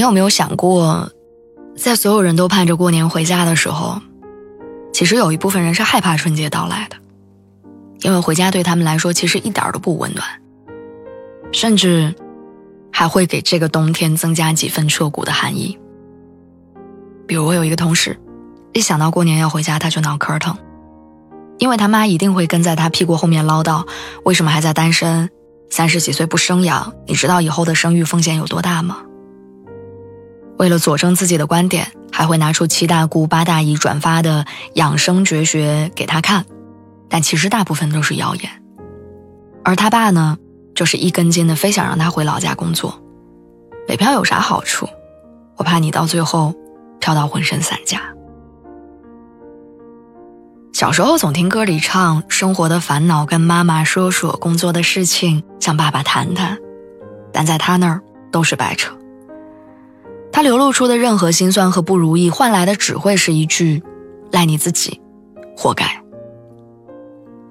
你有没有想过，在所有人都盼着过年回家的时候，其实有一部分人是害怕春节到来的，因为回家对他们来说其实一点都不温暖，甚至还会给这个冬天增加几分彻骨的寒意。比如我有一个同事，一想到过年要回家，他就脑壳疼，因为他妈一定会跟在他屁股后面唠叨：为什么还在单身？三十几岁不生养，你知道以后的生育风险有多大吗？为了佐证自己的观点，还会拿出七大姑八大姨转发的养生绝学给他看，但其实大部分都是谣言。而他爸呢，就是一根筋的，非想让他回老家工作。北漂有啥好处？我怕你到最后漂到浑身散架。小时候总听歌里唱生活的烦恼跟妈妈说说，工作的事情向爸爸谈谈，但在他那儿都是白扯。他流露出的任何心酸和不如意，换来的只会是一句“赖你自己，活该”，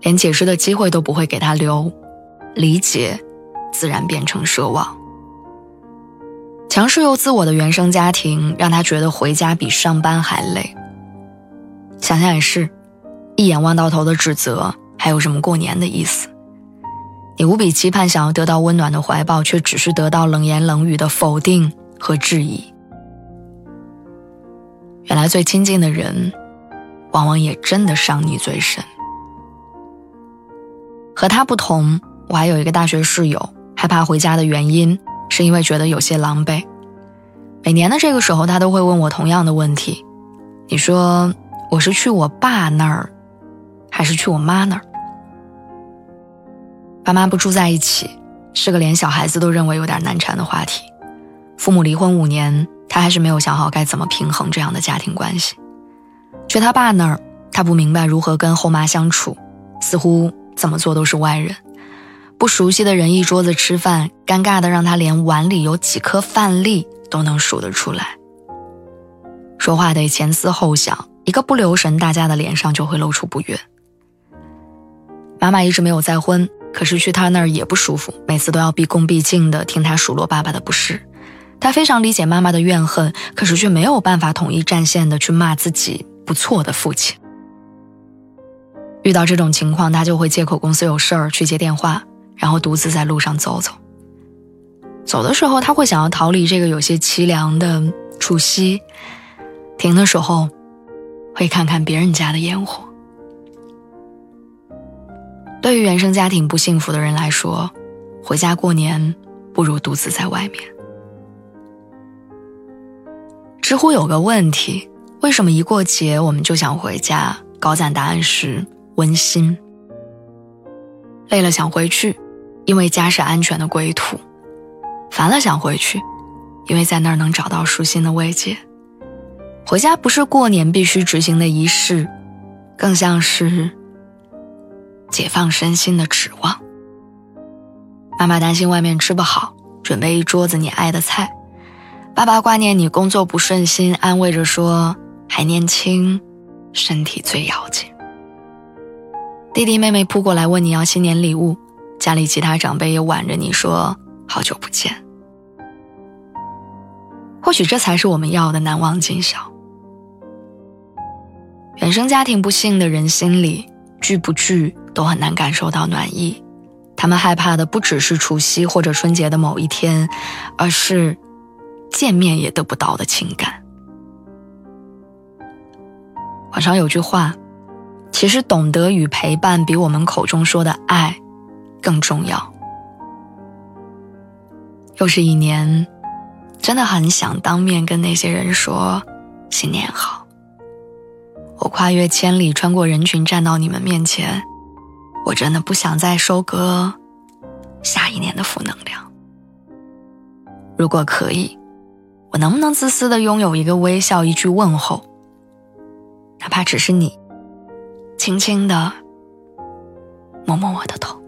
连解释的机会都不会给他留，理解自然变成奢望。强势又自我的原生家庭让他觉得回家比上班还累。想想也是，一眼望到头的指责，还有什么过年的意思？你无比期盼想要得到温暖的怀抱，却只是得到冷言冷语的否定。和质疑，原来最亲近的人，往往也真的伤你最深。和他不同，我还有一个大学室友，害怕回家的原因是因为觉得有些狼狈。每年的这个时候，他都会问我同样的问题：“你说我是去我爸那儿，还是去我妈那儿？”爸妈不住在一起，是个连小孩子都认为有点难缠的话题。父母离婚五年，他还是没有想好该怎么平衡这样的家庭关系。去他爸那儿，他不明白如何跟后妈相处，似乎怎么做都是外人。不熟悉的人一桌子吃饭，尴尬的让他连碗里有几颗饭粒都能数得出来。说话得前思后想，一个不留神，大家的脸上就会露出不悦。妈妈一直没有再婚，可是去他那儿也不舒服，每次都要毕恭毕敬的听他数落爸爸的不是。他非常理解妈妈的怨恨，可是却没有办法统一战线的去骂自己不错的父亲。遇到这种情况，他就会借口公司有事儿去接电话，然后独自在路上走走。走的时候，他会想要逃离这个有些凄凉的除夕；停的时候，会看看别人家的烟火。对于原生家庭不幸福的人来说，回家过年不如独自在外面。知乎有个问题：为什么一过节我们就想回家？高赞答案是温馨。累了想回去，因为家是安全的归途；烦了想回去，因为在那儿能找到舒心的慰藉。回家不是过年必须执行的仪式，更像是解放身心的指望。妈妈担心外面吃不好，准备一桌子你爱的菜。爸爸挂念你工作不顺心，安慰着说：“还年轻，身体最要紧。”弟弟妹妹扑过来问你要新年礼物，家里其他长辈也挽着你说：“好久不见。”或许这才是我们要的难忘今宵。原生家庭不幸的人心里聚不聚都很难感受到暖意，他们害怕的不只是除夕或者春节的某一天，而是。见面也得不到的情感。网上有句话，其实懂得与陪伴比我们口中说的爱更重要。又是一年，真的很想当面跟那些人说新年好。我跨越千里，穿过人群，站到你们面前，我真的不想再收割下一年的负能量。如果可以，我能不能自私的拥有一个微笑，一句问候，哪怕只是你，轻轻的摸摸我的头。